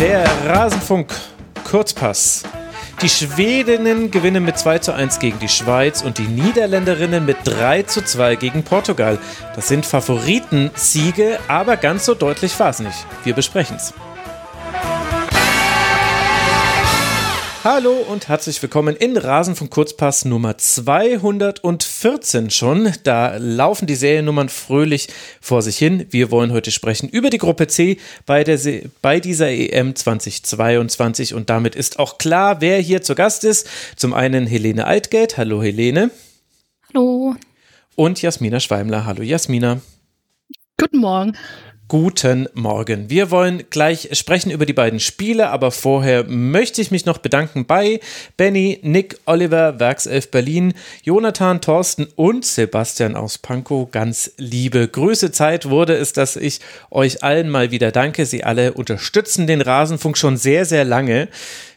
Der Rasenfunk Kurzpass. Die Schwedinnen gewinnen mit 2 zu 1 gegen die Schweiz und die Niederländerinnen mit 3 zu 2 gegen Portugal. Das sind Favoritensiege, aber ganz so deutlich war es nicht. Wir besprechen es. Hallo und herzlich willkommen in Rasen von Kurzpass Nummer 214 schon. Da laufen die Seriennummern fröhlich vor sich hin. Wir wollen heute sprechen über die Gruppe C bei, der Se bei dieser EM 2022 und damit ist auch klar, wer hier zu Gast ist. Zum einen Helene Altgeld. Hallo Helene. Hallo. Und Jasmina Schweimler. Hallo Jasmina. Guten Morgen. Guten Morgen. Wir wollen gleich sprechen über die beiden Spiele, aber vorher möchte ich mich noch bedanken bei Benny, Nick, Oliver, Werkself Berlin, Jonathan, Thorsten und Sebastian aus Pankow. Ganz liebe Grüße. Zeit wurde es, dass ich euch allen mal wieder danke. Sie alle unterstützen den Rasenfunk schon sehr, sehr lange.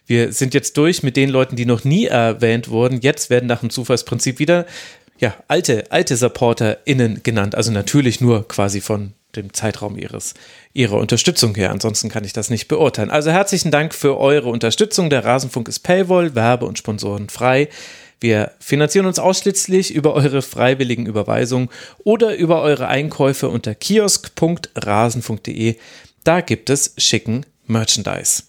Wir sind jetzt durch mit den Leuten, die noch nie erwähnt wurden. Jetzt werden nach dem Zufallsprinzip wieder ja, alte, alte SupporterInnen genannt. Also natürlich nur quasi von dem Zeitraum ihres, ihrer Unterstützung her. Ansonsten kann ich das nicht beurteilen. Also herzlichen Dank für eure Unterstützung. Der Rasenfunk ist Paywall, Werbe- und Sponsoren frei. Wir finanzieren uns ausschließlich über eure freiwilligen Überweisungen oder über eure Einkäufe unter kiosk.rasenfunk.de. Da gibt es schicken Merchandise.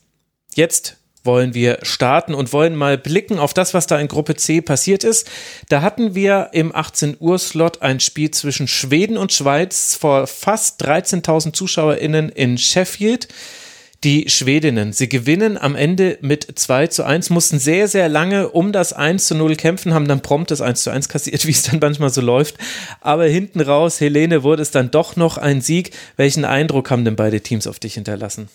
Jetzt wollen wir starten und wollen mal blicken auf das, was da in Gruppe C passiert ist. Da hatten wir im 18 Uhr Slot ein Spiel zwischen Schweden und Schweiz vor fast 13.000 ZuschauerInnen in Sheffield. Die Schwedinnen, sie gewinnen am Ende mit 2 zu 1, mussten sehr, sehr lange um das 1 zu 0 kämpfen, haben dann prompt das 1 zu 1 kassiert, wie es dann manchmal so läuft. Aber hinten raus, Helene, wurde es dann doch noch ein Sieg. Welchen Eindruck haben denn beide Teams auf dich hinterlassen?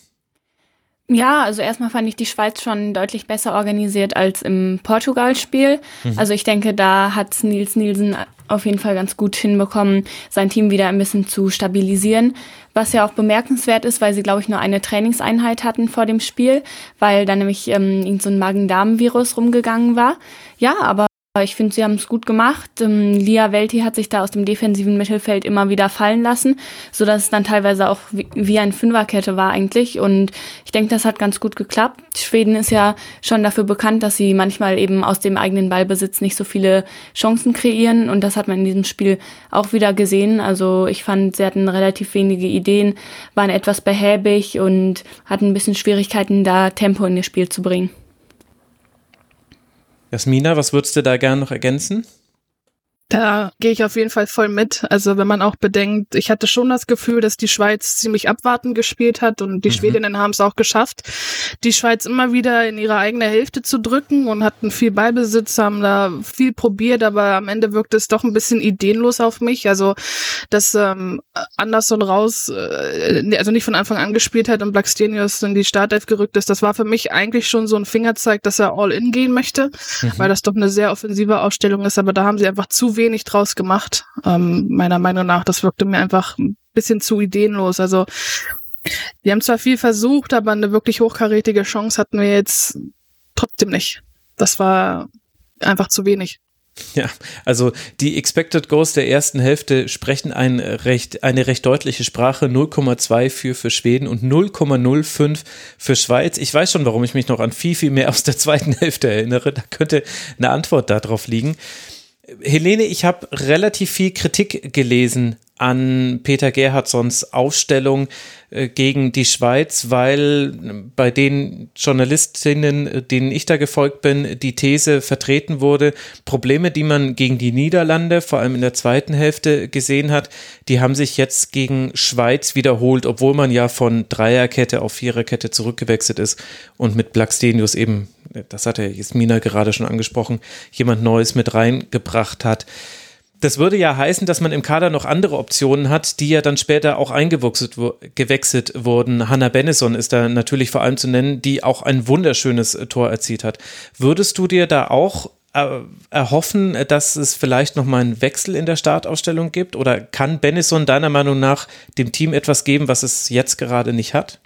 Ja, also erstmal fand ich die Schweiz schon deutlich besser organisiert als im Portugal-Spiel. Mhm. Also ich denke, da hat Nils Nielsen auf jeden Fall ganz gut hinbekommen, sein Team wieder ein bisschen zu stabilisieren. Was ja auch bemerkenswert ist, weil sie, glaube ich, nur eine Trainingseinheit hatten vor dem Spiel, weil da nämlich ähm, so ein Magen-Darm-Virus rumgegangen war. Ja, aber ich finde, sie haben es gut gemacht. Ähm, Lia Welti hat sich da aus dem defensiven Mittelfeld immer wieder fallen lassen, so dass es dann teilweise auch wie, wie ein Fünferkette war eigentlich. Und ich denke, das hat ganz gut geklappt. Schweden ist ja schon dafür bekannt, dass sie manchmal eben aus dem eigenen Ballbesitz nicht so viele Chancen kreieren. Und das hat man in diesem Spiel auch wieder gesehen. Also ich fand, sie hatten relativ wenige Ideen, waren etwas behäbig und hatten ein bisschen Schwierigkeiten, da Tempo in das Spiel zu bringen. Jasmina, was würdest du da gerne noch ergänzen? Da gehe ich auf jeden Fall voll mit. Also wenn man auch bedenkt, ich hatte schon das Gefühl, dass die Schweiz ziemlich abwartend gespielt hat und die mhm. Schwedinnen haben es auch geschafft, die Schweiz immer wieder in ihre eigene Hälfte zu drücken und hatten viel Ballbesitz, haben da viel probiert, aber am Ende wirkte es doch ein bisschen ideenlos auf mich. Also dass ähm, Anderson raus, äh, also nicht von Anfang an gespielt hat und Blackstenius in die Startelf gerückt ist, das war für mich eigentlich schon so ein Fingerzeig, dass er all in gehen möchte, mhm. weil das doch eine sehr offensive Ausstellung ist, aber da haben sie einfach zu wenig draus gemacht, ähm, meiner Meinung nach. Das wirkte mir einfach ein bisschen zu ideenlos. Also die haben zwar viel versucht, aber eine wirklich hochkarätige Chance hatten wir jetzt trotzdem nicht. Das war einfach zu wenig. Ja, also die Expected Goals der ersten Hälfte sprechen ein recht, eine recht deutliche Sprache. 0,2 für, für Schweden und 0,05 für Schweiz. Ich weiß schon, warum ich mich noch an viel, viel mehr aus der zweiten Hälfte erinnere. Da könnte eine Antwort darauf liegen. Helene, ich habe relativ viel Kritik gelesen an Peter Gerhardsons Aufstellung gegen die Schweiz, weil bei den Journalistinnen, äh, denen ich da gefolgt bin, die These vertreten wurde, Probleme, die man gegen die Niederlande, vor allem in der zweiten Hälfte gesehen hat, die haben sich jetzt gegen Schweiz wiederholt, obwohl man ja von Dreierkette auf Viererkette zurückgewechselt ist und mit Blackstenius eben, das hat ja Jasmina gerade schon angesprochen, jemand Neues mit reingebracht hat das würde ja heißen, dass man im Kader noch andere Optionen hat, die ja dann später auch eingewechselt wurden. Hannah Bennison ist da natürlich vor allem zu nennen, die auch ein wunderschönes äh, Tor erzielt hat. Würdest du dir da auch äh, erhoffen, dass es vielleicht noch mal einen Wechsel in der Startausstellung gibt? Oder kann Bennison deiner Meinung nach dem Team etwas geben, was es jetzt gerade nicht hat?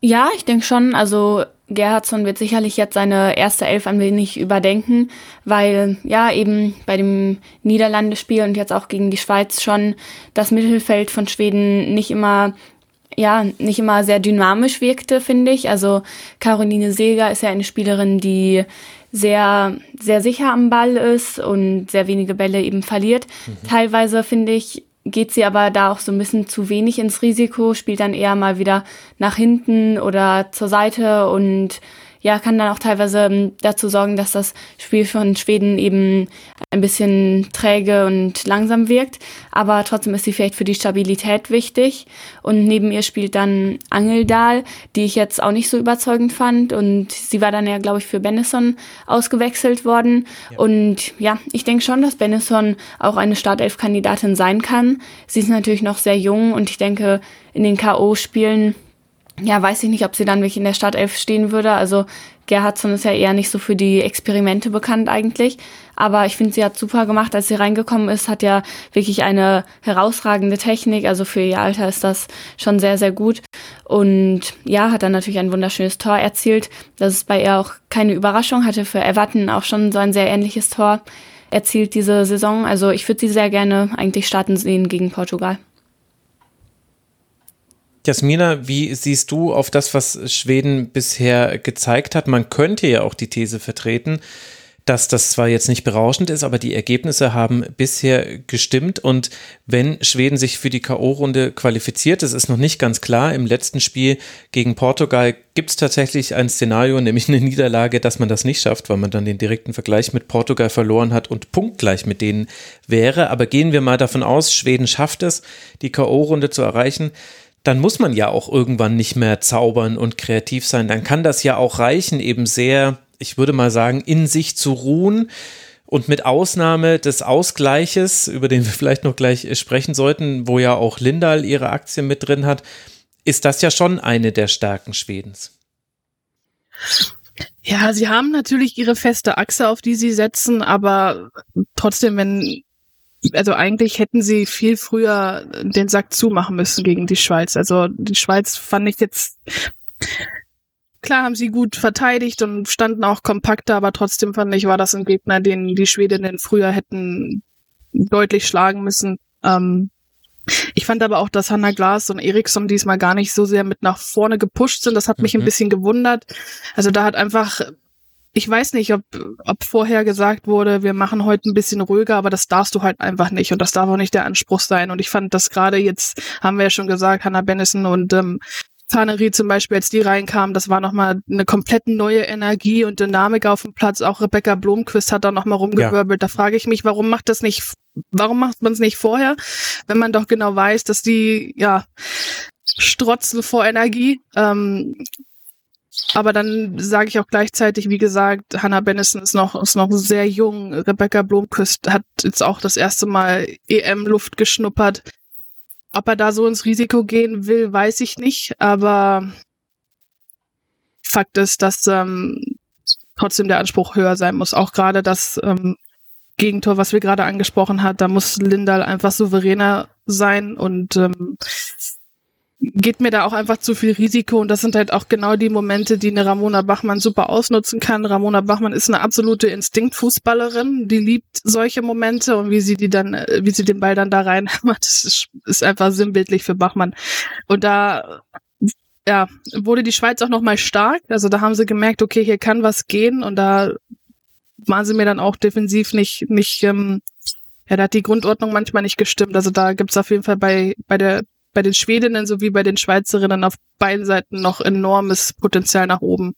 Ja, ich denke schon. Also Gerhardsson wird sicherlich jetzt seine erste Elf ein wenig überdenken, weil ja eben bei dem Niederlandespiel und jetzt auch gegen die Schweiz schon das Mittelfeld von Schweden nicht immer ja, nicht immer sehr dynamisch wirkte, finde ich. Also Caroline Seeger ist ja eine Spielerin, die sehr, sehr sicher am Ball ist und sehr wenige Bälle eben verliert. Mhm. Teilweise finde ich, geht sie aber da auch so ein bisschen zu wenig ins Risiko, spielt dann eher mal wieder nach hinten oder zur Seite und ja, kann dann auch teilweise ähm, dazu sorgen, dass das Spiel von Schweden eben ein bisschen träge und langsam wirkt. Aber trotzdem ist sie vielleicht für die Stabilität wichtig. Und neben ihr spielt dann Angeldal, die ich jetzt auch nicht so überzeugend fand. Und sie war dann ja, glaube ich, für Benison ausgewechselt worden. Ja. Und ja, ich denke schon, dass Benison auch eine Startelf-Kandidatin sein kann. Sie ist natürlich noch sehr jung und ich denke, in den K.O.-Spielen ja, weiß ich nicht, ob sie dann wirklich in der Startelf stehen würde. Also Gerhardsson ist ja eher nicht so für die Experimente bekannt eigentlich. Aber ich finde, sie hat super gemacht, als sie reingekommen ist, hat ja wirklich eine herausragende Technik. Also für ihr Alter ist das schon sehr, sehr gut. Und ja, hat dann natürlich ein wunderschönes Tor erzielt. Das ist bei ihr auch keine Überraschung, hatte für Everton auch schon so ein sehr ähnliches Tor erzielt diese Saison. Also ich würde sie sehr gerne eigentlich starten sehen gegen Portugal. Jasmina, wie siehst du auf das, was Schweden bisher gezeigt hat? Man könnte ja auch die These vertreten, dass das zwar jetzt nicht berauschend ist, aber die Ergebnisse haben bisher gestimmt. Und wenn Schweden sich für die K.O.-Runde qualifiziert, das ist noch nicht ganz klar. Im letzten Spiel gegen Portugal gibt es tatsächlich ein Szenario, nämlich eine Niederlage, dass man das nicht schafft, weil man dann den direkten Vergleich mit Portugal verloren hat und punktgleich mit denen wäre. Aber gehen wir mal davon aus, Schweden schafft es, die K.O.-Runde zu erreichen dann muss man ja auch irgendwann nicht mehr zaubern und kreativ sein. Dann kann das ja auch reichen, eben sehr, ich würde mal sagen, in sich zu ruhen. Und mit Ausnahme des Ausgleiches, über den wir vielleicht noch gleich sprechen sollten, wo ja auch Lindahl ihre Aktien mit drin hat, ist das ja schon eine der Stärken Schwedens. Ja, sie haben natürlich ihre feste Achse, auf die sie setzen, aber trotzdem, wenn also eigentlich hätten sie viel früher den Sack zumachen müssen gegen die Schweiz. Also die Schweiz fand ich jetzt klar haben sie gut verteidigt und standen auch kompakter, aber trotzdem fand ich, war das ein Gegner, den die Schwedinnen früher hätten deutlich schlagen müssen. Ähm, ich fand aber auch, dass Hanna Glas und Eriksson diesmal gar nicht so sehr mit nach vorne gepusht sind. Das hat mich mhm. ein bisschen gewundert. Also da hat einfach ich weiß nicht, ob, ob vorher gesagt wurde, wir machen heute ein bisschen ruhiger, aber das darfst du halt einfach nicht und das darf auch nicht der Anspruch sein. Und ich fand das gerade jetzt, haben wir ja schon gesagt, Hannah Bennison und ähm, Tannery zum Beispiel, als die reinkamen, das war nochmal eine komplett neue Energie und Dynamik auf dem Platz. Auch Rebecca Blomquist hat da nochmal rumgewirbelt. Ja. Da frage ich mich, warum macht das nicht, warum macht man es nicht vorher, wenn man doch genau weiß, dass die, ja, strotzen vor Energie. Ähm, aber dann sage ich auch gleichzeitig, wie gesagt, Hannah Bennison ist noch, ist noch sehr jung. Rebecca Blomquist hat jetzt auch das erste Mal EM-Luft geschnuppert. Ob er da so ins Risiko gehen will, weiß ich nicht. Aber Fakt ist, dass ähm, trotzdem der Anspruch höher sein muss. Auch gerade das ähm, Gegentor, was wir gerade angesprochen hat, da muss Lindal einfach souveräner sein und ähm, geht mir da auch einfach zu viel Risiko und das sind halt auch genau die Momente, die eine Ramona Bachmann super ausnutzen kann. Ramona Bachmann ist eine absolute Instinktfußballerin, die liebt solche Momente und wie sie die dann, äh, wie sie den Ball dann da reinhämmert, das ist, ist einfach sinnbildlich für Bachmann. Und da ja, wurde die Schweiz auch nochmal stark. Also da haben sie gemerkt, okay, hier kann was gehen und da waren sie mir dann auch defensiv nicht, nicht, ähm, ja, da hat die Grundordnung manchmal nicht gestimmt. Also da gibt's auf jeden Fall bei, bei der bei den Schwedinnen sowie bei den Schweizerinnen auf beiden Seiten noch enormes Potenzial nach oben.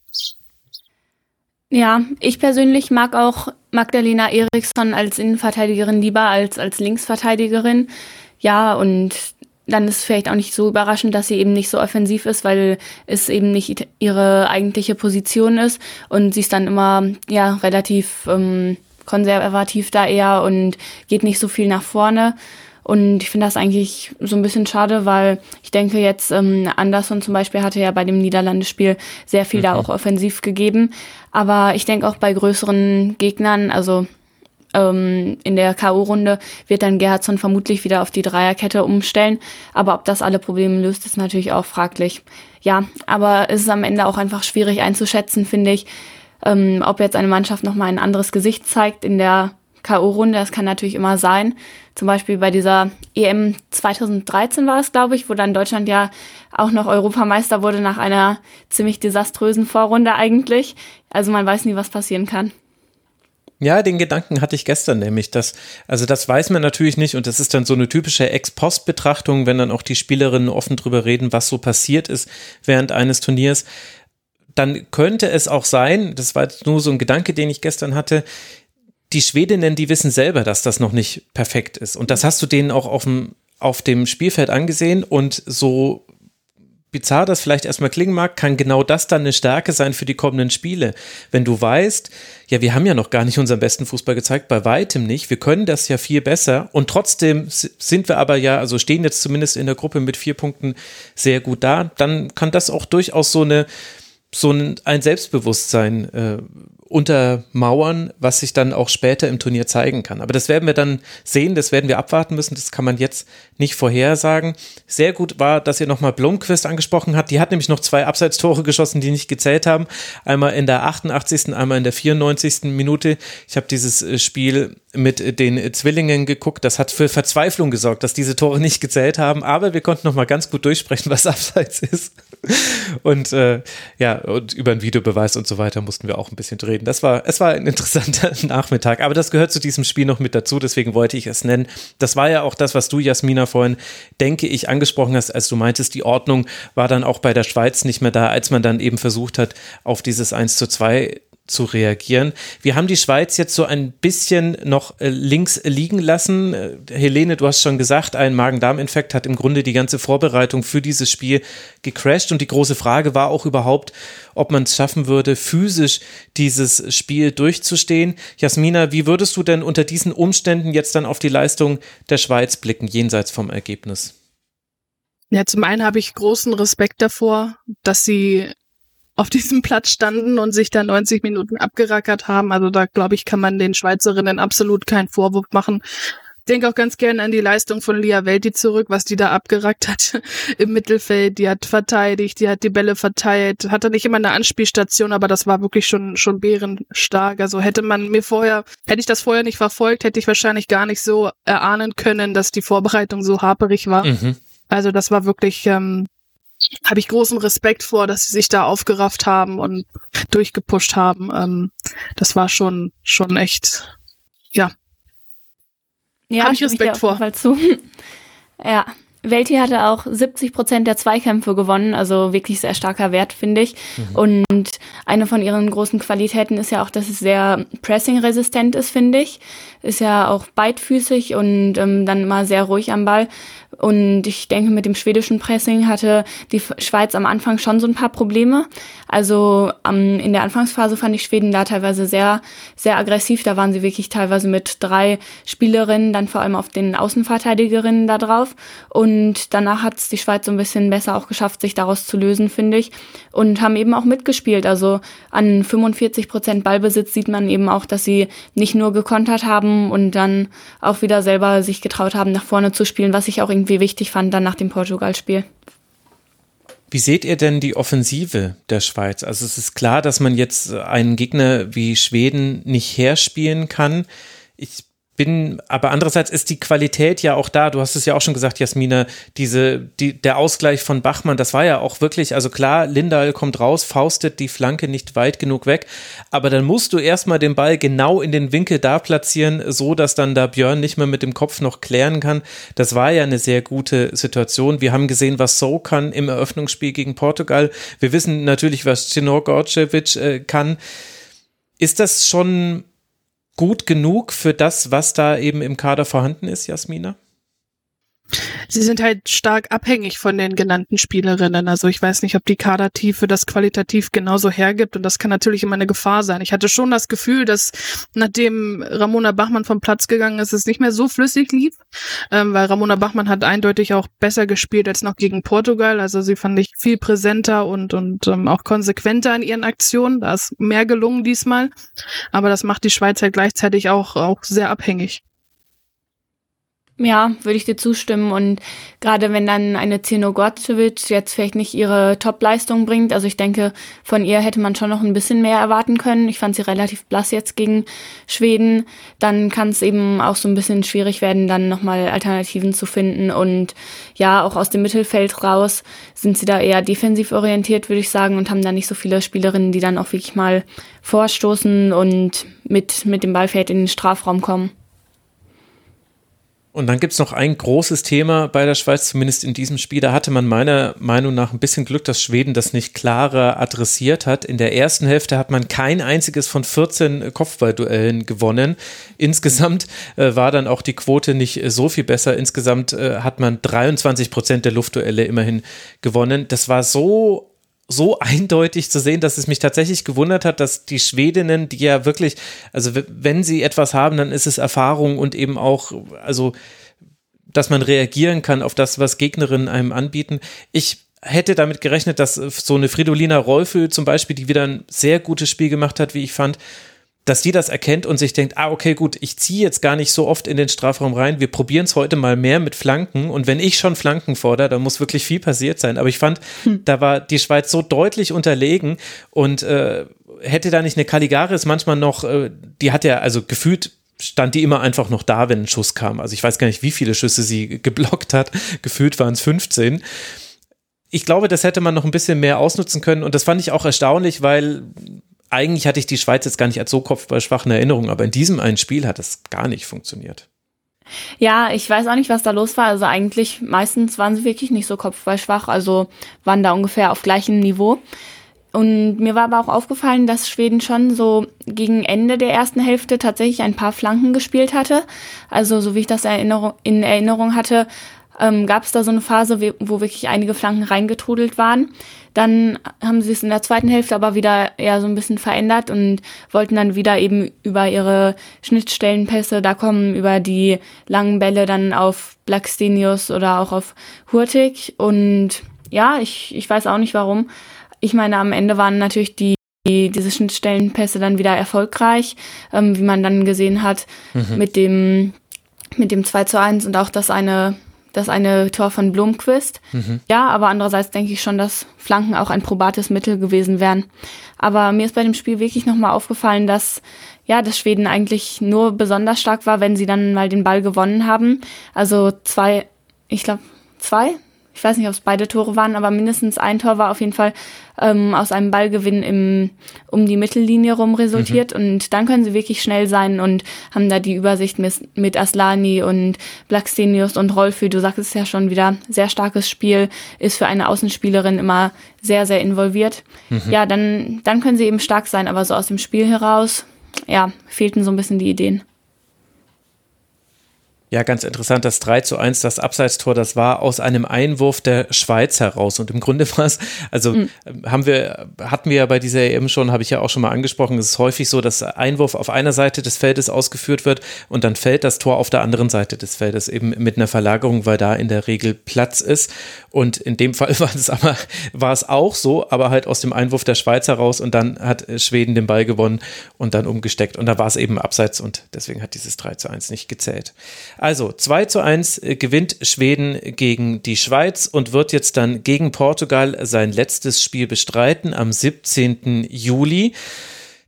Ja, ich persönlich mag auch Magdalena Eriksson als Innenverteidigerin lieber als als Linksverteidigerin. Ja, und dann ist es vielleicht auch nicht so überraschend, dass sie eben nicht so offensiv ist, weil es eben nicht ihre eigentliche Position ist und sie ist dann immer ja relativ ähm, konservativ da eher und geht nicht so viel nach vorne. Und ich finde das eigentlich so ein bisschen schade, weil ich denke jetzt, ähm, Anderson zum Beispiel hatte ja bei dem Niederlandespiel sehr viel mhm. da auch offensiv gegeben. Aber ich denke auch bei größeren Gegnern, also ähm, in der K.O.-Runde wird dann Gerhardsson vermutlich wieder auf die Dreierkette umstellen. Aber ob das alle Probleme löst, ist natürlich auch fraglich. Ja, aber es ist am Ende auch einfach schwierig einzuschätzen, finde ich, ähm, ob jetzt eine Mannschaft nochmal ein anderes Gesicht zeigt in der K.O.-Runde. Das kann natürlich immer sein. Zum Beispiel bei dieser EM 2013 war es, glaube ich, wo dann Deutschland ja auch noch Europameister wurde nach einer ziemlich desaströsen Vorrunde eigentlich. Also man weiß nie, was passieren kann. Ja, den Gedanken hatte ich gestern nämlich, dass, also das weiß man natürlich nicht und das ist dann so eine typische Ex-Post-Betrachtung, wenn dann auch die Spielerinnen offen drüber reden, was so passiert ist während eines Turniers. Dann könnte es auch sein, das war jetzt nur so ein Gedanke, den ich gestern hatte, die Schwedinnen, die wissen selber, dass das noch nicht perfekt ist. Und das hast du denen auch auf dem, auf dem Spielfeld angesehen. Und so bizarr das vielleicht erstmal klingen mag, kann genau das dann eine Stärke sein für die kommenden Spiele. Wenn du weißt, ja, wir haben ja noch gar nicht unseren besten Fußball gezeigt, bei weitem nicht, wir können das ja viel besser. Und trotzdem sind wir aber ja, also stehen jetzt zumindest in der Gruppe mit vier Punkten sehr gut da, dann kann das auch durchaus so eine so ein, ein Selbstbewusstsein äh, untermauern, was sich dann auch später im Turnier zeigen kann. Aber das werden wir dann sehen, das werden wir abwarten müssen, das kann man jetzt nicht vorhersagen. Sehr gut war, dass ihr nochmal Blomqvist angesprochen habt. Die hat nämlich noch zwei Abseitstore geschossen, die nicht gezählt haben. Einmal in der 88., einmal in der 94. Minute. Ich habe dieses äh, Spiel mit den Zwillingen geguckt. Das hat für Verzweiflung gesorgt, dass diese Tore nicht gezählt haben. Aber wir konnten nochmal ganz gut durchsprechen, was Abseits ist. Und äh, ja, und über einen Videobeweis und so weiter mussten wir auch ein bisschen drehen. Das war, es war ein interessanter Nachmittag. Aber das gehört zu diesem Spiel noch mit dazu, deswegen wollte ich es nennen. Das war ja auch das, was du, Jasmina, vorhin, denke ich, angesprochen hast, als du meintest, die Ordnung war dann auch bei der Schweiz nicht mehr da, als man dann eben versucht hat, auf dieses 1 zu 2 zu reagieren. Wir haben die Schweiz jetzt so ein bisschen noch äh, links liegen lassen. Äh, Helene, du hast schon gesagt, ein Magen-Darm-Infekt hat im Grunde die ganze Vorbereitung für dieses Spiel gecrashed und die große Frage war auch überhaupt, ob man es schaffen würde, physisch dieses Spiel durchzustehen. Jasmina, wie würdest du denn unter diesen Umständen jetzt dann auf die Leistung der Schweiz blicken, jenseits vom Ergebnis? Ja, zum einen habe ich großen Respekt davor, dass sie auf diesem Platz standen und sich da 90 Minuten abgerackert haben. Also da glaube ich, kann man den Schweizerinnen absolut keinen Vorwurf machen. Ich denke auch ganz gerne an die Leistung von Lia Welti zurück, was die da abgerackt hat im Mittelfeld. Die hat verteidigt, die hat die Bälle verteilt, hatte nicht immer eine Anspielstation, aber das war wirklich schon, schon bärenstark. Also hätte man mir vorher, hätte ich das vorher nicht verfolgt, hätte ich wahrscheinlich gar nicht so erahnen können, dass die Vorbereitung so haperig war. Mhm. Also das war wirklich ähm, habe ich großen Respekt vor, dass sie sich da aufgerafft haben und durchgepusht haben. Ähm, das war schon, schon echt, ja. Ja, habe ich Respekt vor. Zu. ja. Welti hatte auch 70 Prozent der Zweikämpfe gewonnen, also wirklich sehr starker Wert, finde ich. Mhm. Und eine von ihren großen Qualitäten ist ja auch, dass es sehr pressing-resistent ist, finde ich. Ist ja auch beidfüßig und ähm, dann immer sehr ruhig am Ball. Und ich denke, mit dem schwedischen Pressing hatte die Schweiz am Anfang schon so ein paar Probleme. Also ähm, in der Anfangsphase fand ich Schweden da teilweise sehr, sehr aggressiv. Da waren sie wirklich teilweise mit drei Spielerinnen, dann vor allem auf den Außenverteidigerinnen da drauf. Und danach hat es die Schweiz so ein bisschen besser auch geschafft, sich daraus zu lösen, finde ich. Und haben eben auch mitgespielt. Also an 45 Prozent Ballbesitz sieht man eben auch, dass sie nicht nur gekontert haben und dann auch wieder selber sich getraut haben, nach vorne zu spielen, was ich auch irgendwie irgendwie wichtig fand dann nach dem Portugal-Spiel. Wie seht ihr denn die Offensive der Schweiz? Also es ist klar, dass man jetzt einen Gegner wie Schweden nicht herspielen kann. Ich bin, aber andererseits ist die Qualität ja auch da. Du hast es ja auch schon gesagt, Jasmina, diese, die, der Ausgleich von Bachmann, das war ja auch wirklich, also klar, Lindahl kommt raus, faustet die Flanke nicht weit genug weg, aber dann musst du erstmal den Ball genau in den Winkel da platzieren, so dass dann da Björn nicht mehr mit dem Kopf noch klären kann. Das war ja eine sehr gute Situation. Wir haben gesehen, was So kann im Eröffnungsspiel gegen Portugal. Wir wissen natürlich, was Cino Gorcevic äh, kann. Ist das schon gut genug für das, was da eben im Kader vorhanden ist, Jasmina? Sie sind halt stark abhängig von den genannten Spielerinnen. Also ich weiß nicht, ob die Kadertiefe das qualitativ genauso hergibt und das kann natürlich immer eine Gefahr sein. Ich hatte schon das Gefühl, dass nachdem Ramona Bachmann vom Platz gegangen ist, es nicht mehr so flüssig lief, ähm, weil Ramona Bachmann hat eindeutig auch besser gespielt als noch gegen Portugal. Also sie fand ich viel präsenter und, und ähm, auch konsequenter in ihren Aktionen. Da ist mehr gelungen diesmal. Aber das macht die Schweiz halt gleichzeitig auch, auch sehr abhängig. Ja, würde ich dir zustimmen. Und gerade wenn dann eine Zeno Gorcevic jetzt vielleicht nicht ihre Top-Leistung bringt, also ich denke, von ihr hätte man schon noch ein bisschen mehr erwarten können. Ich fand sie relativ blass jetzt gegen Schweden. Dann kann es eben auch so ein bisschen schwierig werden, dann nochmal Alternativen zu finden. Und ja, auch aus dem Mittelfeld raus sind sie da eher defensiv orientiert, würde ich sagen, und haben da nicht so viele Spielerinnen, die dann auch wirklich mal vorstoßen und mit, mit dem Ballfeld in den Strafraum kommen. Und dann gibt's noch ein großes Thema bei der Schweiz, zumindest in diesem Spiel. Da hatte man meiner Meinung nach ein bisschen Glück, dass Schweden das nicht klarer adressiert hat. In der ersten Hälfte hat man kein einziges von 14 Kopfballduellen gewonnen. Insgesamt äh, war dann auch die Quote nicht so viel besser. Insgesamt äh, hat man 23 Prozent der Luftduelle immerhin gewonnen. Das war so so eindeutig zu sehen, dass es mich tatsächlich gewundert hat, dass die Schwedinnen, die ja wirklich, also wenn sie etwas haben, dann ist es Erfahrung und eben auch, also, dass man reagieren kann auf das, was Gegnerinnen einem anbieten. Ich hätte damit gerechnet, dass so eine Fridolina Rolfö zum Beispiel, die wieder ein sehr gutes Spiel gemacht hat, wie ich fand, dass die das erkennt und sich denkt, ah, okay, gut, ich ziehe jetzt gar nicht so oft in den Strafraum rein. Wir probieren es heute mal mehr mit Flanken. Und wenn ich schon Flanken fordere, dann muss wirklich viel passiert sein. Aber ich fand, hm. da war die Schweiz so deutlich unterlegen und äh, hätte da nicht eine Caligaris manchmal noch, äh, die hat ja also gefühlt stand die immer einfach noch da, wenn ein Schuss kam. Also ich weiß gar nicht, wie viele Schüsse sie geblockt hat. Gefühlt waren es 15 ich glaube, das hätte man noch ein bisschen mehr ausnutzen können und das fand ich auch erstaunlich, weil eigentlich hatte ich die Schweiz jetzt gar nicht als so kopfballschwach in Erinnerung, aber in diesem einen Spiel hat es gar nicht funktioniert. Ja, ich weiß auch nicht, was da los war. Also eigentlich meistens waren sie wirklich nicht so kopfballschwach, also waren da ungefähr auf gleichem Niveau. Und mir war aber auch aufgefallen, dass Schweden schon so gegen Ende der ersten Hälfte tatsächlich ein paar Flanken gespielt hatte. Also so wie ich das in Erinnerung hatte, ähm, gab es da so eine Phase, wo wirklich einige Flanken reingetrudelt waren. Dann haben sie es in der zweiten Hälfte aber wieder eher so ein bisschen verändert und wollten dann wieder eben über ihre Schnittstellenpässe da kommen, über die langen Bälle dann auf Blackstenius oder auch auf Hurtig. Und ja, ich, ich weiß auch nicht warum. Ich meine, am Ende waren natürlich die diese Schnittstellenpässe dann wieder erfolgreich, ähm, wie man dann gesehen hat mhm. mit dem mit dem 2 zu 1 und auch das eine das eine Tor von Blomqvist. Mhm. Ja, aber andererseits denke ich schon, dass Flanken auch ein probates Mittel gewesen wären. Aber mir ist bei dem Spiel wirklich nochmal aufgefallen, dass ja, dass Schweden eigentlich nur besonders stark war, wenn sie dann mal den Ball gewonnen haben. Also zwei, ich glaube, zwei, ich weiß nicht, ob es beide Tore waren, aber mindestens ein Tor war auf jeden Fall ähm, aus einem Ballgewinn im, um die Mittellinie rum resultiert. Mhm. Und dann können sie wirklich schnell sein und haben da die Übersicht mit, mit Aslani und Blackstenius und Rolfü. Du sagst es ja schon wieder, sehr starkes Spiel, ist für eine Außenspielerin immer sehr, sehr involviert. Mhm. Ja, dann, dann können sie eben stark sein, aber so aus dem Spiel heraus, ja, fehlten so ein bisschen die Ideen. Ja, ganz interessant. Das 3 zu 1, das Abseitstor, das war aus einem Einwurf der Schweiz heraus. Und im Grunde war es, also mhm. haben wir, hatten wir ja bei dieser EM schon, habe ich ja auch schon mal angesprochen, es ist häufig so, dass Einwurf auf einer Seite des Feldes ausgeführt wird und dann fällt das Tor auf der anderen Seite des Feldes, eben mit einer Verlagerung, weil da in der Regel Platz ist. Und in dem Fall war es aber, war es auch so, aber halt aus dem Einwurf der Schweiz heraus und dann hat Schweden den Ball gewonnen und dann umgesteckt. Und da war es eben abseits und deswegen hat dieses 3 zu 1 nicht gezählt. Also 2 zu 1 äh, gewinnt Schweden gegen die Schweiz und wird jetzt dann gegen Portugal sein letztes Spiel bestreiten am 17. Juli.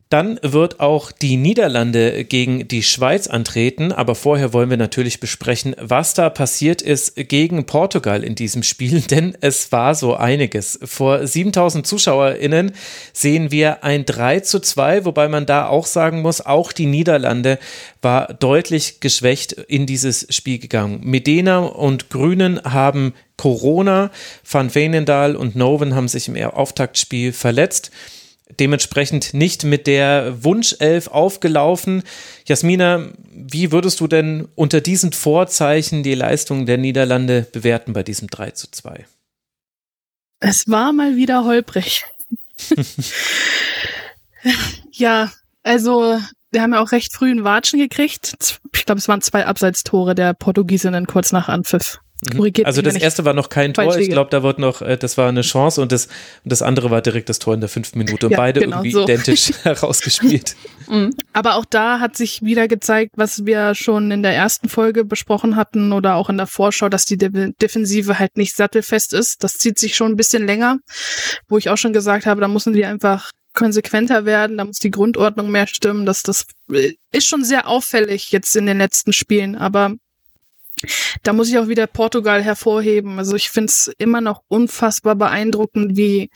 Dann wird auch die Niederlande gegen die Schweiz antreten, aber vorher wollen wir natürlich besprechen, was da passiert ist gegen Portugal in diesem Spiel, denn es war so einiges. Vor 7000 ZuschauerInnen sehen wir ein 3 zu 2, wobei man da auch sagen muss, auch die Niederlande war deutlich geschwächt in dieses Spiel gegangen. Medena und Grünen haben Corona, Van Veenendaal und Noven haben sich im Auftaktspiel verletzt dementsprechend nicht mit der Wunschelf aufgelaufen. Jasmina, wie würdest du denn unter diesen Vorzeichen die Leistung der Niederlande bewerten bei diesem 3 zu 2? Es war mal wieder holprig. ja, also die haben ja auch recht früh einen Watschen gekriegt. Ich glaube, es waren zwei Abseitstore der Portugiesinnen kurz nach Anpfiff. Mhm. Also das erste war noch kein Tor. Ich glaube, da wird noch, äh, das war eine Chance und das, und das andere war direkt das Tor in der fünften Minute und ja, beide genau irgendwie so. identisch herausgespielt. Mhm. Aber auch da hat sich wieder gezeigt, was wir schon in der ersten Folge besprochen hatten oder auch in der Vorschau, dass die De Defensive halt nicht sattelfest ist. Das zieht sich schon ein bisschen länger, wo ich auch schon gesagt habe, da müssen die einfach konsequenter werden, da muss die Grundordnung mehr stimmen. Das, das äh, ist schon sehr auffällig jetzt in den letzten Spielen, aber da muss ich auch wieder Portugal hervorheben. Also ich finde es immer noch unfassbar beeindruckend, wie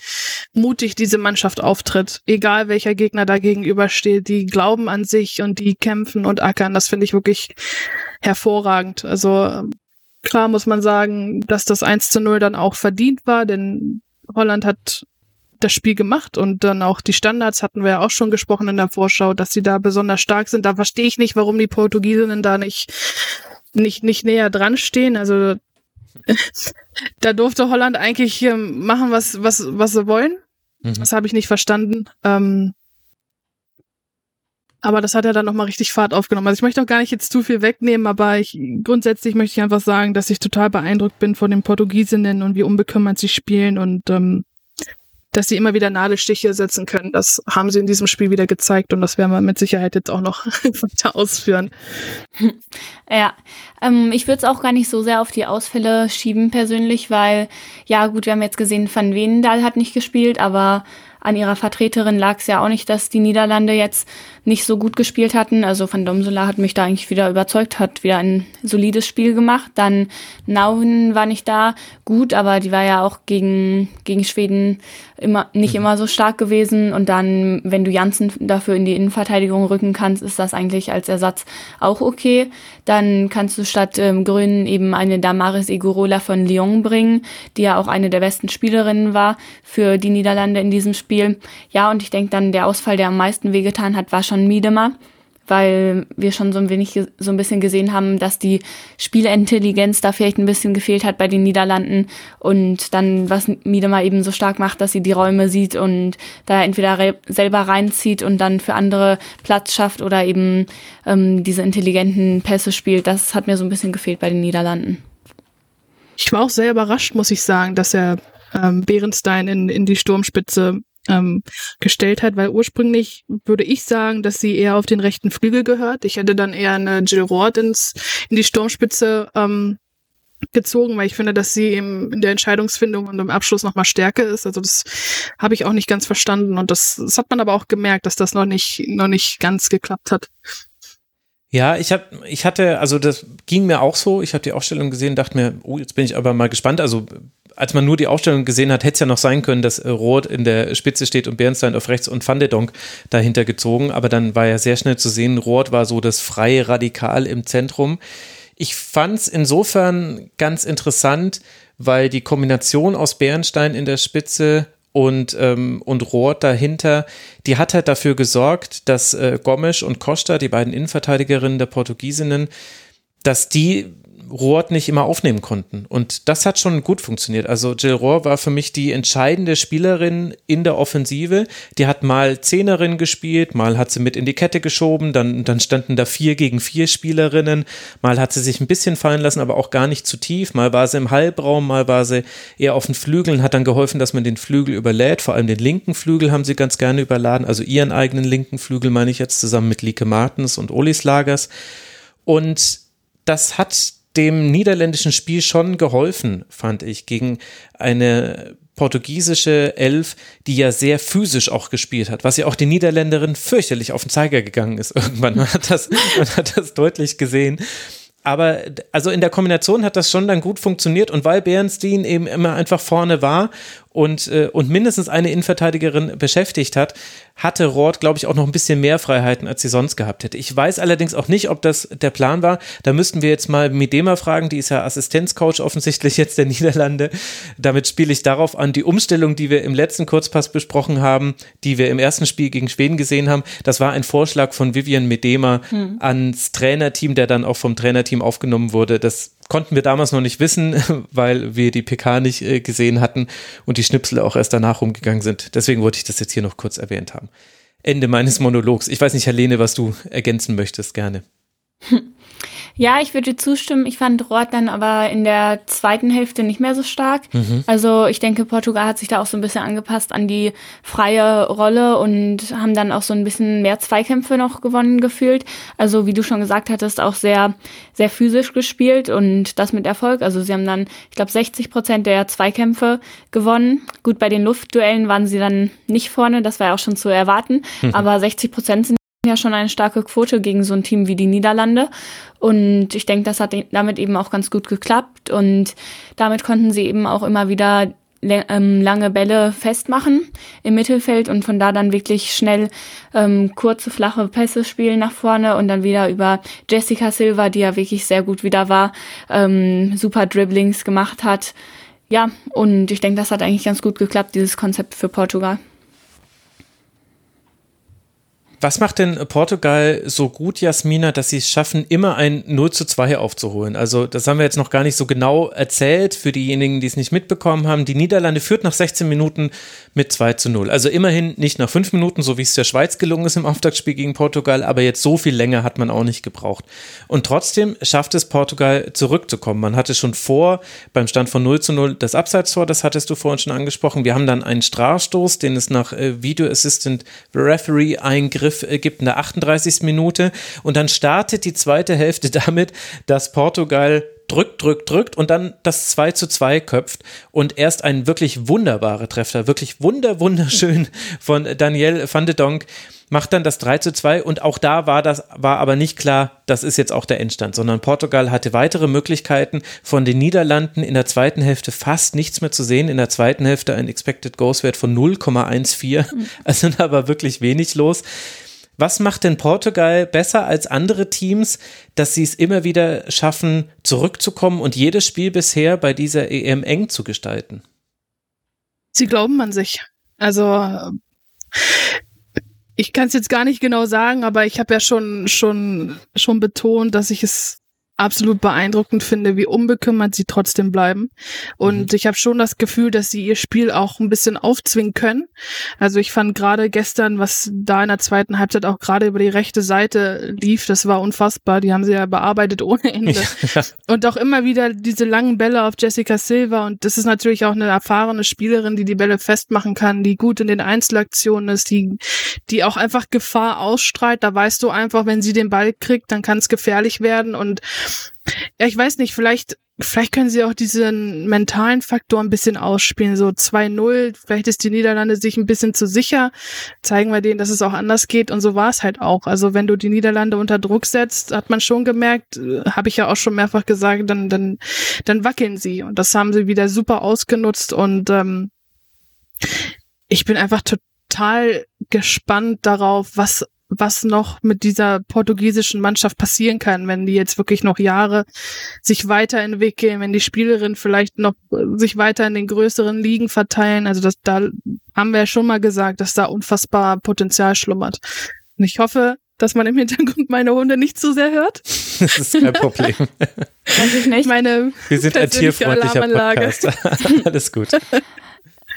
mutig diese Mannschaft auftritt. Egal welcher Gegner da gegenübersteht, die glauben an sich und die kämpfen und ackern. Das finde ich wirklich hervorragend. Also klar muss man sagen, dass das 1 zu 0 dann auch verdient war, denn Holland hat das Spiel gemacht und dann auch die Standards hatten wir ja auch schon gesprochen in der Vorschau, dass sie da besonders stark sind. Da verstehe ich nicht, warum die Portugiesinnen da nicht nicht, nicht näher dran stehen. Also da durfte Holland eigentlich machen, was, was, was sie wollen. Mhm. Das habe ich nicht verstanden. Ähm, aber das hat ja dann nochmal richtig Fahrt aufgenommen. Also ich möchte auch gar nicht jetzt zu viel wegnehmen, aber ich grundsätzlich möchte ich einfach sagen, dass ich total beeindruckt bin von den Portugiesinnen und wie unbekümmert sie spielen und ähm, dass sie immer wieder Nadelstiche setzen können. Das haben sie in diesem Spiel wieder gezeigt und das werden wir mit Sicherheit jetzt auch noch weiter ausführen. Ja, ähm, ich würde es auch gar nicht so sehr auf die Ausfälle schieben persönlich, weil, ja gut, wir haben jetzt gesehen, Van Wenendal hat nicht gespielt, aber an ihrer Vertreterin lag es ja auch nicht, dass die Niederlande jetzt nicht so gut gespielt hatten. Also Van Domsela hat mich da eigentlich wieder überzeugt, hat wieder ein solides Spiel gemacht. Dann Nauwen war nicht da, gut, aber die war ja auch gegen, gegen Schweden immer, nicht mhm. immer so stark gewesen. Und dann, wenn du Janssen dafür in die Innenverteidigung rücken kannst, ist das eigentlich als Ersatz auch okay. Dann kannst du statt ähm, Grün eben eine Damaris Igorola von Lyon bringen, die ja auch eine der besten Spielerinnen war für die Niederlande in diesem Spiel. Ja, und ich denke dann, der Ausfall, der am meisten wehgetan hat, war schon Miedema, weil wir schon so ein wenig so ein bisschen gesehen haben, dass die Spielintelligenz da vielleicht ein bisschen gefehlt hat bei den Niederlanden und dann was Miedema eben so stark macht, dass sie die Räume sieht und da entweder selber reinzieht und dann für andere Platz schafft oder eben ähm, diese intelligenten Pässe spielt. Das hat mir so ein bisschen gefehlt bei den Niederlanden. Ich war auch sehr überrascht, muss ich sagen, dass er ähm, Behrenstein in, in die Sturmspitze ähm, gestellt hat, weil ursprünglich würde ich sagen, dass sie eher auf den rechten Flügel gehört. Ich hätte dann eher eine Jill Roth ins, in die Sturmspitze ähm, gezogen, weil ich finde, dass sie im, in der Entscheidungsfindung und im Abschluss nochmal stärker ist. Also das habe ich auch nicht ganz verstanden und das, das hat man aber auch gemerkt, dass das noch nicht, noch nicht ganz geklappt hat. Ja, ich hab, ich hatte, also das ging mir auch so. Ich habe die Ausstellung gesehen, dachte mir, oh, jetzt bin ich aber mal gespannt. Also als man nur die Aufstellung gesehen hat, hätte es ja noch sein können, dass äh, Roth in der Spitze steht und Bernstein auf rechts und Van de Donk dahinter gezogen. Aber dann war ja sehr schnell zu sehen, Roth war so das freie Radikal im Zentrum. Ich fand es insofern ganz interessant, weil die Kombination aus Bernstein in der Spitze und, ähm, und Roth dahinter, die hat halt dafür gesorgt, dass äh, Gomes und Costa, die beiden Innenverteidigerinnen der Portugiesinnen, dass die Rohr nicht immer aufnehmen konnten. Und das hat schon gut funktioniert. Also Jill Rohr war für mich die entscheidende Spielerin in der Offensive. Die hat mal Zehnerin gespielt, mal hat sie mit in die Kette geschoben, dann, dann standen da vier gegen vier Spielerinnen, mal hat sie sich ein bisschen fallen lassen, aber auch gar nicht zu tief. Mal war sie im Halbraum, mal war sie eher auf den Flügeln, hat dann geholfen, dass man den Flügel überlädt. Vor allem den linken Flügel haben sie ganz gerne überladen, also ihren eigenen linken Flügel meine ich jetzt zusammen mit Lieke Martens und Olis Lagers. Und das hat dem niederländischen Spiel schon geholfen, fand ich, gegen eine portugiesische Elf, die ja sehr physisch auch gespielt hat, was ja auch die Niederländerin fürchterlich auf den Zeiger gegangen ist. Irgendwann man hat das, man hat das deutlich gesehen. Aber also in der Kombination hat das schon dann gut funktioniert und weil Bernstein eben immer einfach vorne war und, äh, und mindestens eine Innenverteidigerin beschäftigt hat, hatte Roth, glaube ich, auch noch ein bisschen mehr Freiheiten, als sie sonst gehabt hätte. Ich weiß allerdings auch nicht, ob das der Plan war. Da müssten wir jetzt mal Midema fragen, die ist ja Assistenzcoach offensichtlich jetzt der Niederlande. Damit spiele ich darauf an, die Umstellung, die wir im letzten Kurzpass besprochen haben, die wir im ersten Spiel gegen Schweden gesehen haben, das war ein Vorschlag von Vivian Medema hm. ans Trainerteam, der dann auch vom Trainerteam aufgenommen wurde. Das konnten wir damals noch nicht wissen, weil wir die PK nicht äh, gesehen hatten und die Schnipsel auch erst danach rumgegangen sind. Deswegen wollte ich das jetzt hier noch kurz erwähnt haben. Ende meines Monologs. Ich weiß nicht, Helene, was du ergänzen möchtest, gerne. Ja, ich würde zustimmen. Ich fand Roth dann aber in der zweiten Hälfte nicht mehr so stark. Mhm. Also ich denke, Portugal hat sich da auch so ein bisschen angepasst an die freie Rolle und haben dann auch so ein bisschen mehr Zweikämpfe noch gewonnen gefühlt. Also wie du schon gesagt hattest, auch sehr, sehr physisch gespielt und das mit Erfolg. Also sie haben dann, ich glaube, 60 Prozent der Zweikämpfe gewonnen. Gut, bei den Luftduellen waren sie dann nicht vorne, das war ja auch schon zu erwarten. Mhm. Aber 60 Prozent sind ja schon eine starke Quote gegen so ein Team wie die Niederlande. Und ich denke, das hat damit eben auch ganz gut geklappt. Und damit konnten sie eben auch immer wieder ähm, lange Bälle festmachen im Mittelfeld und von da dann wirklich schnell ähm, kurze, flache Pässe spielen nach vorne und dann wieder über Jessica Silva, die ja wirklich sehr gut wieder war, ähm, super Dribblings gemacht hat. Ja, und ich denke, das hat eigentlich ganz gut geklappt, dieses Konzept für Portugal. Was macht denn Portugal so gut, Jasmina, dass sie es schaffen, immer ein 0 zu 2 aufzuholen? Also, das haben wir jetzt noch gar nicht so genau erzählt für diejenigen, die es nicht mitbekommen haben. Die Niederlande führt nach 16 Minuten mit 2 zu 0. Also immerhin nicht nach 5 Minuten, so wie es der Schweiz gelungen ist im Auftaktspiel gegen Portugal, aber jetzt so viel länger hat man auch nicht gebraucht. Und trotzdem schafft es Portugal zurückzukommen. Man hatte schon vor beim Stand von 0 zu 0 das Abseitstor, das hattest du vorhin schon angesprochen. Wir haben dann einen Strafstoß, den es nach äh, Video Assistant Referee Eingriff Angriff äh, gibt in der 38. Minute und dann startet die zweite Hälfte damit, dass Portugal drückt, drückt, drückt und dann das 2 zu 2 köpft und erst ein wirklich wunderbarer Treffer, wirklich wunder, wunderschön von Daniel van de Donk macht dann das 3 zu 2 und auch da war das, war aber nicht klar, das ist jetzt auch der Endstand, sondern Portugal hatte weitere Möglichkeiten von den Niederlanden in der zweiten Hälfte fast nichts mehr zu sehen. In der zweiten Hälfte ein Expected Goals Wert von 0,14. Mhm. Also da war wirklich wenig los. Was macht denn Portugal besser als andere Teams, dass sie es immer wieder schaffen, zurückzukommen und jedes Spiel bisher bei dieser EM eng zu gestalten? Sie glauben an sich. Also ich kann es jetzt gar nicht genau sagen, aber ich habe ja schon schon schon betont, dass ich es absolut beeindruckend finde, wie unbekümmert sie trotzdem bleiben. Und mhm. ich habe schon das Gefühl, dass sie ihr Spiel auch ein bisschen aufzwingen können. Also ich fand gerade gestern, was da in der zweiten Halbzeit auch gerade über die rechte Seite lief, das war unfassbar. Die haben sie ja bearbeitet ohne Ende. Ja. Und auch immer wieder diese langen Bälle auf Jessica Silva. Und das ist natürlich auch eine erfahrene Spielerin, die die Bälle festmachen kann, die gut in den Einzelaktionen ist, die, die auch einfach Gefahr ausstrahlt. Da weißt du einfach, wenn sie den Ball kriegt, dann kann es gefährlich werden. Und ja, ich weiß nicht, vielleicht, vielleicht können sie auch diesen mentalen Faktor ein bisschen ausspielen. So 2-0, vielleicht ist die Niederlande sich ein bisschen zu sicher. Zeigen wir denen, dass es auch anders geht. Und so war es halt auch. Also wenn du die Niederlande unter Druck setzt, hat man schon gemerkt, äh, habe ich ja auch schon mehrfach gesagt, dann, dann, dann wackeln sie. Und das haben sie wieder super ausgenutzt. Und ähm, ich bin einfach total gespannt darauf, was was noch mit dieser portugiesischen Mannschaft passieren kann, wenn die jetzt wirklich noch Jahre sich weiterentwickeln, wenn die Spielerinnen vielleicht noch äh, sich weiter in den größeren Ligen verteilen. Also das, da haben wir ja schon mal gesagt, dass da unfassbar Potenzial schlummert. Und ich hoffe, dass man im Hintergrund meine Hunde nicht zu sehr hört. Das ist kein Problem. Weiß ich nicht. Meine Wir sind ein tierfreundlicher Podcast. Alles gut.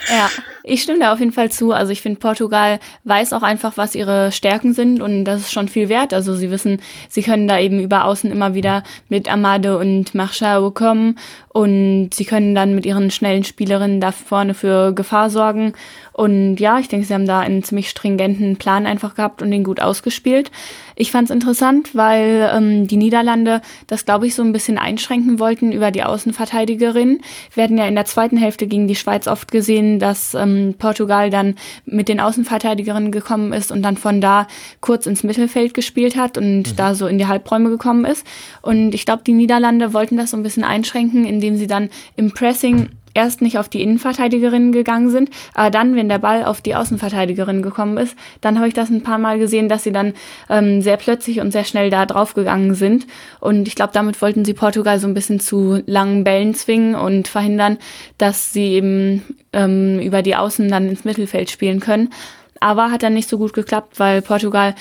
Ja, ich stimme da auf jeden Fall zu. Also ich finde, Portugal weiß auch einfach, was ihre Stärken sind und das ist schon viel wert. Also sie wissen, sie können da eben über Außen immer wieder mit Amade und Marchao kommen und sie können dann mit ihren schnellen Spielerinnen da vorne für Gefahr sorgen. Und ja, ich denke, sie haben da einen ziemlich stringenten Plan einfach gehabt und den gut ausgespielt. Ich fand es interessant, weil ähm, die Niederlande das, glaube ich, so ein bisschen einschränken wollten über die Außenverteidigerin. Wir hatten ja in der zweiten Hälfte gegen die Schweiz oft gesehen, dass ähm, Portugal dann mit den Außenverteidigerinnen gekommen ist und dann von da kurz ins Mittelfeld gespielt hat und mhm. da so in die Halbräume gekommen ist. Und ich glaube, die Niederlande wollten das so ein bisschen einschränken, indem sie dann im Pressing erst nicht auf die Innenverteidigerinnen gegangen sind, aber dann, wenn der Ball auf die Außenverteidigerin gekommen ist, dann habe ich das ein paar Mal gesehen, dass sie dann ähm, sehr plötzlich und sehr schnell da drauf gegangen sind. Und ich glaube, damit wollten sie Portugal so ein bisschen zu langen Bällen zwingen und verhindern, dass sie eben ähm, über die Außen dann ins Mittelfeld spielen können. Aber hat dann nicht so gut geklappt, weil Portugal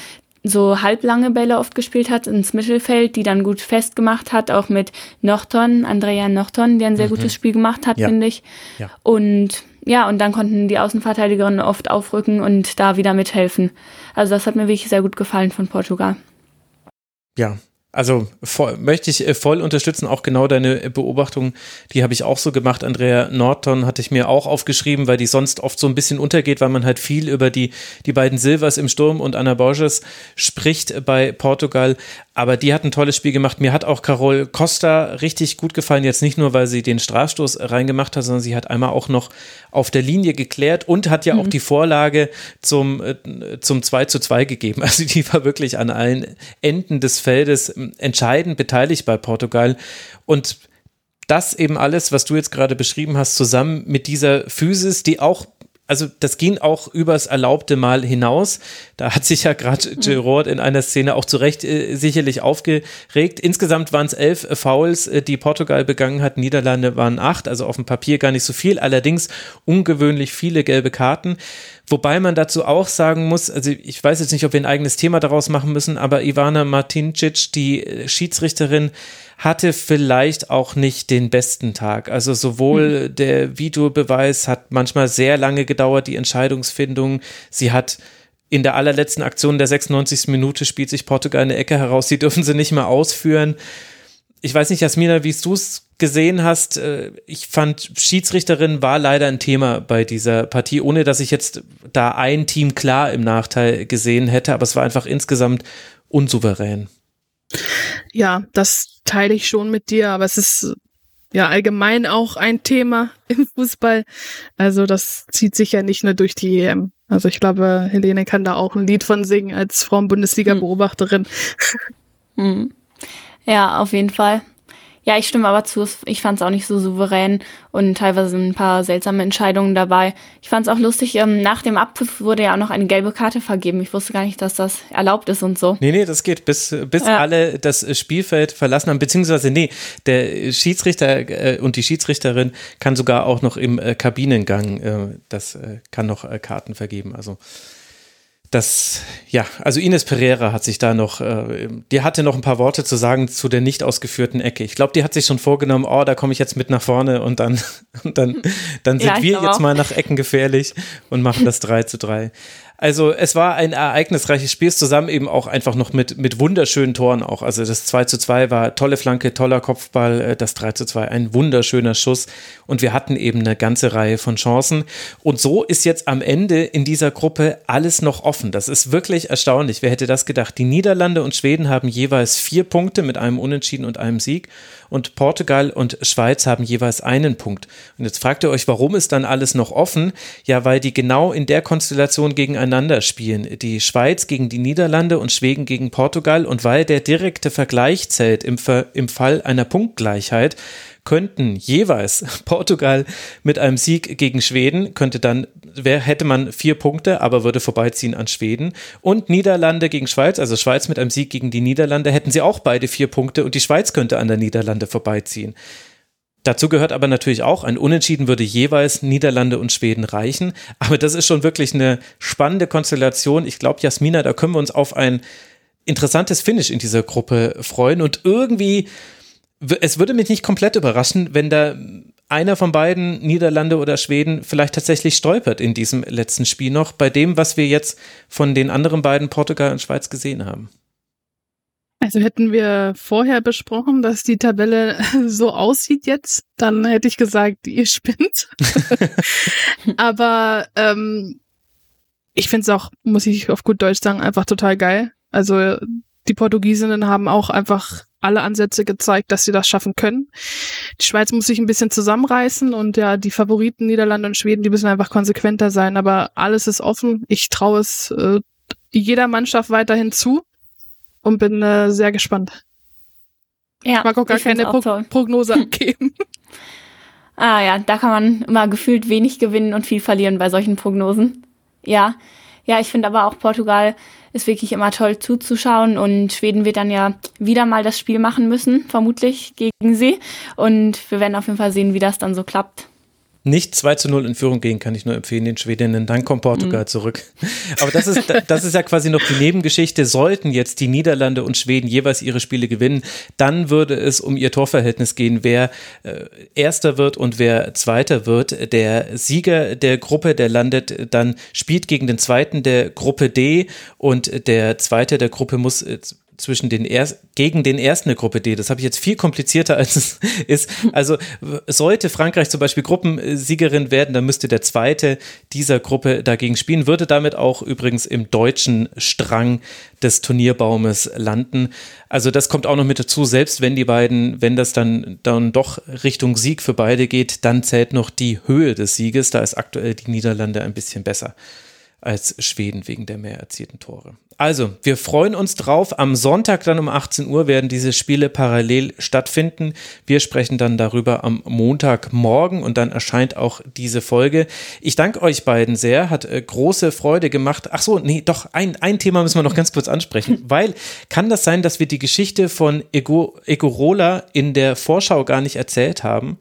so halblange Bälle oft gespielt hat ins Mittelfeld, die dann gut festgemacht hat, auch mit Norton, Andrea Norton, der ein sehr mhm. gutes Spiel gemacht hat, ja. finde ich. Ja. Und ja, und dann konnten die Außenverteidigerinnen oft aufrücken und da wieder mithelfen. Also das hat mir wirklich sehr gut gefallen von Portugal. Ja, also voll, möchte ich äh, voll unterstützen, auch genau deine Beobachtung, die habe ich auch so gemacht. Andrea Norton hatte ich mir auch aufgeschrieben, weil die sonst oft so ein bisschen untergeht, weil man halt viel über die, die beiden Silvers im Sturm und Anna Borges spricht bei Portugal. Aber die hat ein tolles Spiel gemacht. Mir hat auch Carol Costa richtig gut gefallen. Jetzt nicht nur, weil sie den Strafstoß reingemacht hat, sondern sie hat einmal auch noch auf der Linie geklärt und hat ja mhm. auch die Vorlage zum, äh, zum 2 zu 2 gegeben. Also die war wirklich an allen Enden des Feldes ähm, entscheidend beteiligt bei Portugal. Und das eben alles, was du jetzt gerade beschrieben hast, zusammen mit dieser Physis, die auch also das ging auch übers erlaubte Mal hinaus. Da hat sich ja gerade. Gerard in einer Szene auch zu Recht äh, sicherlich aufgeregt. Insgesamt waren es elf äh, Fouls, äh, die Portugal begangen hat. Niederlande waren acht, also auf dem Papier gar nicht so viel. Allerdings ungewöhnlich viele gelbe Karten. Wobei man dazu auch sagen muss, also ich weiß jetzt nicht, ob wir ein eigenes Thema daraus machen müssen, aber Ivana Martincic, die äh, Schiedsrichterin, hatte vielleicht auch nicht den besten Tag. Also sowohl mhm. der Videobeweis hat manchmal sehr lange gedauert, die Entscheidungsfindung. Sie hat in der allerletzten Aktion der 96. Minute spielt sich Portugal eine Ecke heraus. Sie dürfen sie nicht mehr ausführen. Ich weiß nicht, Jasmina, wie du es gesehen hast. Äh, ich fand, Schiedsrichterin war leider ein Thema bei dieser Partie, ohne dass ich jetzt da ein Team klar im Nachteil gesehen hätte, aber es war einfach insgesamt unsouverän. Ja, das teile ich schon mit dir, aber es ist ja allgemein auch ein Thema im Fußball. Also das zieht sich ja nicht nur durch die EM. Also ich glaube, Helene kann da auch ein Lied von singen als Frauen-Bundesliga-Beobachterin. Hm. Ja, auf jeden Fall. Ja, ich stimme aber zu. Ich fand es auch nicht so souverän und teilweise ein paar seltsame Entscheidungen dabei. Ich fand es auch lustig, ähm, nach dem Abpfiff wurde ja auch noch eine gelbe Karte vergeben. Ich wusste gar nicht, dass das erlaubt ist und so. Nee, nee, das geht, bis, bis ja. alle das Spielfeld verlassen haben, beziehungsweise nee, der Schiedsrichter äh, und die Schiedsrichterin kann sogar auch noch im äh, Kabinengang, äh, das äh, kann noch äh, Karten vergeben. Also das, ja, also Ines Pereira hat sich da noch, äh, die hatte noch ein paar Worte zu sagen zu der nicht ausgeführten Ecke. Ich glaube, die hat sich schon vorgenommen, oh, da komme ich jetzt mit nach vorne und dann, und dann, dann sind ja, wir jetzt auch. mal nach Ecken gefährlich und machen das 3 zu 3. Also es war ein ereignisreiches Spiel, zusammen eben auch einfach noch mit, mit wunderschönen Toren auch. Also das 2 zu 2 war tolle Flanke, toller Kopfball, äh, das 3 zu 2 ein wunderschöner Schuss und wir hatten eben eine ganze Reihe von Chancen. Und so ist jetzt am Ende in dieser Gruppe alles noch offen. Das ist wirklich erstaunlich. Wer hätte das gedacht? Die Niederlande und Schweden haben jeweils vier Punkte mit einem Unentschieden und einem Sieg und Portugal und Schweiz haben jeweils einen Punkt. Und jetzt fragt ihr euch, warum ist dann alles noch offen? Ja, weil die genau in der Konstellation gegeneinander spielen. Die Schweiz gegen die Niederlande und Schweden gegen Portugal und weil der direkte Vergleich zählt im, im Fall einer Punktgleichheit, könnten jeweils Portugal mit einem Sieg gegen Schweden, könnte dann, wär, hätte man vier Punkte, aber würde vorbeiziehen an Schweden. Und Niederlande gegen Schweiz, also Schweiz mit einem Sieg gegen die Niederlande, hätten sie auch beide vier Punkte und die Schweiz könnte an der Niederlande vorbeiziehen. Dazu gehört aber natürlich auch, ein Unentschieden würde jeweils Niederlande und Schweden reichen. Aber das ist schon wirklich eine spannende Konstellation. Ich glaube, Jasmina, da können wir uns auf ein interessantes Finish in dieser Gruppe freuen. Und irgendwie es würde mich nicht komplett überraschen, wenn da einer von beiden, Niederlande oder Schweden, vielleicht tatsächlich stolpert in diesem letzten Spiel noch, bei dem, was wir jetzt von den anderen beiden, Portugal und Schweiz, gesehen haben. Also hätten wir vorher besprochen, dass die Tabelle so aussieht jetzt, dann hätte ich gesagt, ihr spinnt. Aber ähm, ich finde es auch, muss ich auf gut Deutsch sagen, einfach total geil. Also die Portugiesinnen haben auch einfach alle Ansätze gezeigt, dass sie das schaffen können. Die Schweiz muss sich ein bisschen zusammenreißen und ja, die Favoriten Niederlande und Schweden, die müssen einfach konsequenter sein. Aber alles ist offen. Ich traue es äh, jeder Mannschaft weiterhin zu und bin äh, sehr gespannt. Ja, ich mag auch gar keine auch Pro Prognose abgeben. ah ja, da kann man immer gefühlt wenig gewinnen und viel verlieren bei solchen Prognosen. Ja, ja, ich finde aber auch Portugal ist wirklich immer toll zuzuschauen und Schweden wird dann ja wieder mal das Spiel machen müssen, vermutlich gegen sie. Und wir werden auf jeden Fall sehen, wie das dann so klappt. Nicht 2 zu 0 in Führung gehen, kann ich nur empfehlen, den Schwedinnen. Dann kommt Portugal mhm. zurück. Aber das ist, das ist ja quasi noch die Nebengeschichte. Sollten jetzt die Niederlande und Schweden jeweils ihre Spiele gewinnen, dann würde es um ihr Torverhältnis gehen, wer äh, Erster wird und wer Zweiter wird. Der Sieger der Gruppe, der landet dann, spielt gegen den Zweiten der Gruppe D und der Zweite der Gruppe muss äh, zwischen den erst gegen den ersten Gruppe D. Das habe ich jetzt viel komplizierter als es ist. Also sollte Frankreich zum Beispiel Gruppensiegerin werden, dann müsste der zweite dieser Gruppe dagegen spielen, würde damit auch übrigens im deutschen Strang des Turnierbaumes landen. Also das kommt auch noch mit dazu, selbst wenn die beiden, wenn das dann, dann doch Richtung Sieg für beide geht, dann zählt noch die Höhe des Sieges. Da ist aktuell die Niederlande ein bisschen besser als Schweden wegen der mehr erzielten Tore. Also, wir freuen uns drauf. Am Sonntag dann um 18 Uhr werden diese Spiele parallel stattfinden. Wir sprechen dann darüber am Montagmorgen und dann erscheint auch diese Folge. Ich danke euch beiden sehr, hat äh, große Freude gemacht. Ach so, nee, doch, ein, ein Thema müssen wir noch ganz kurz ansprechen, weil kann das sein, dass wir die Geschichte von Ego, Egorola in der Vorschau gar nicht erzählt haben?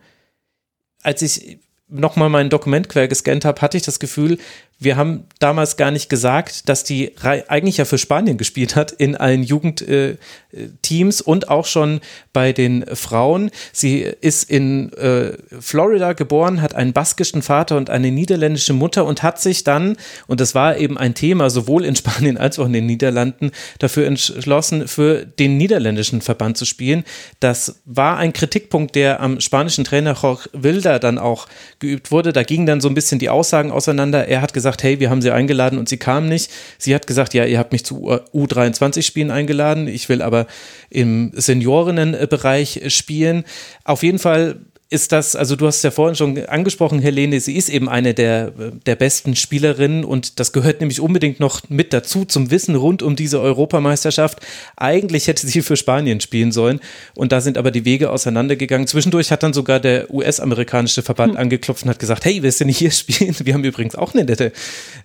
Als ich nochmal mein Dokument quer gescannt habe, hatte ich das Gefühl, wir haben damals gar nicht gesagt, dass die eigentlich ja für Spanien gespielt hat in allen Jugendteams äh, und auch schon bei den Frauen. Sie ist in äh, Florida geboren, hat einen baskischen Vater und eine niederländische Mutter und hat sich dann, und das war eben ein Thema sowohl in Spanien als auch in den Niederlanden, dafür entschlossen, für den niederländischen Verband zu spielen. Das war ein Kritikpunkt, der am spanischen Trainer Jorge Wilder dann auch geübt wurde. Da gingen dann so ein bisschen die Aussagen auseinander. Er hat gesagt, gesagt, hey, wir haben sie eingeladen und sie kam nicht. Sie hat gesagt, ja, ihr habt mich zu U23-Spielen eingeladen, ich will aber im Seniorinnenbereich spielen. Auf jeden Fall ist das, also du hast es ja vorhin schon angesprochen, Helene, sie ist eben eine der, der besten Spielerinnen und das gehört nämlich unbedingt noch mit dazu zum Wissen rund um diese Europameisterschaft. Eigentlich hätte sie für Spanien spielen sollen und da sind aber die Wege auseinandergegangen. Zwischendurch hat dann sogar der US-amerikanische Verband hm. angeklopft und hat gesagt, hey, willst du nicht hier spielen? Wir haben übrigens auch eine nette,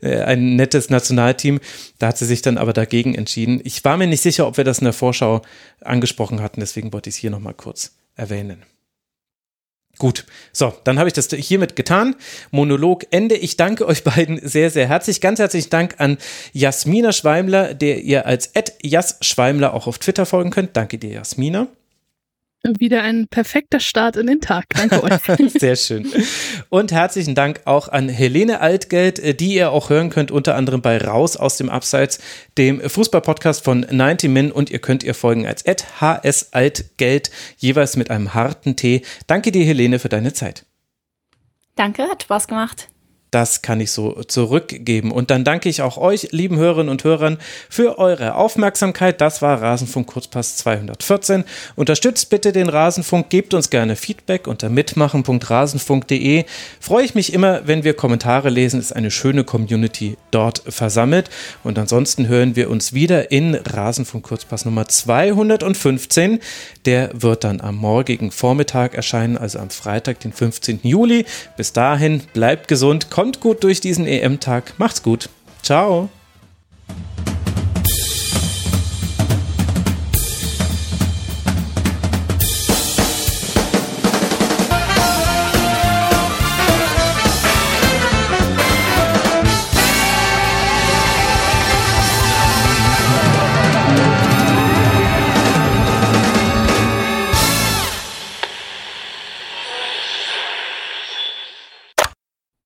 äh, ein nettes Nationalteam. Da hat sie sich dann aber dagegen entschieden. Ich war mir nicht sicher, ob wir das in der Vorschau angesprochen hatten, deswegen wollte ich es hier nochmal kurz erwähnen. Gut, so, dann habe ich das hiermit getan. Monolog Ende. Ich danke euch beiden sehr, sehr herzlich. Ganz herzlichen Dank an Jasmina Schweimler, der ihr als Jas Schweimler auch auf Twitter folgen könnt. Danke dir, Jasmina. Wieder ein perfekter Start in den Tag. Danke euch. Sehr schön. Und herzlichen Dank auch an Helene Altgeld, äh, die ihr auch hören könnt, unter anderem bei Raus aus dem Abseits, dem Fußballpodcast von 90 Min. Und ihr könnt ihr folgen als HS Altgeld, jeweils mit einem harten T. Danke dir, Helene, für deine Zeit. Danke, hat Spaß gemacht. Das kann ich so zurückgeben. Und dann danke ich auch euch, lieben Hörerinnen und Hörern, für eure Aufmerksamkeit. Das war Rasenfunk Kurzpass 214. Unterstützt bitte den Rasenfunk, gebt uns gerne Feedback unter mitmachen.rasenfunk.de. Freue ich mich immer, wenn wir Kommentare lesen. Ist eine schöne Community dort versammelt. Und ansonsten hören wir uns wieder in Rasenfunk Kurzpass Nummer 215. Der wird dann am morgigen Vormittag erscheinen, also am Freitag, den 15. Juli. Bis dahin, bleibt gesund kommt gut durch diesen EM-Tag. Macht's gut. Ciao.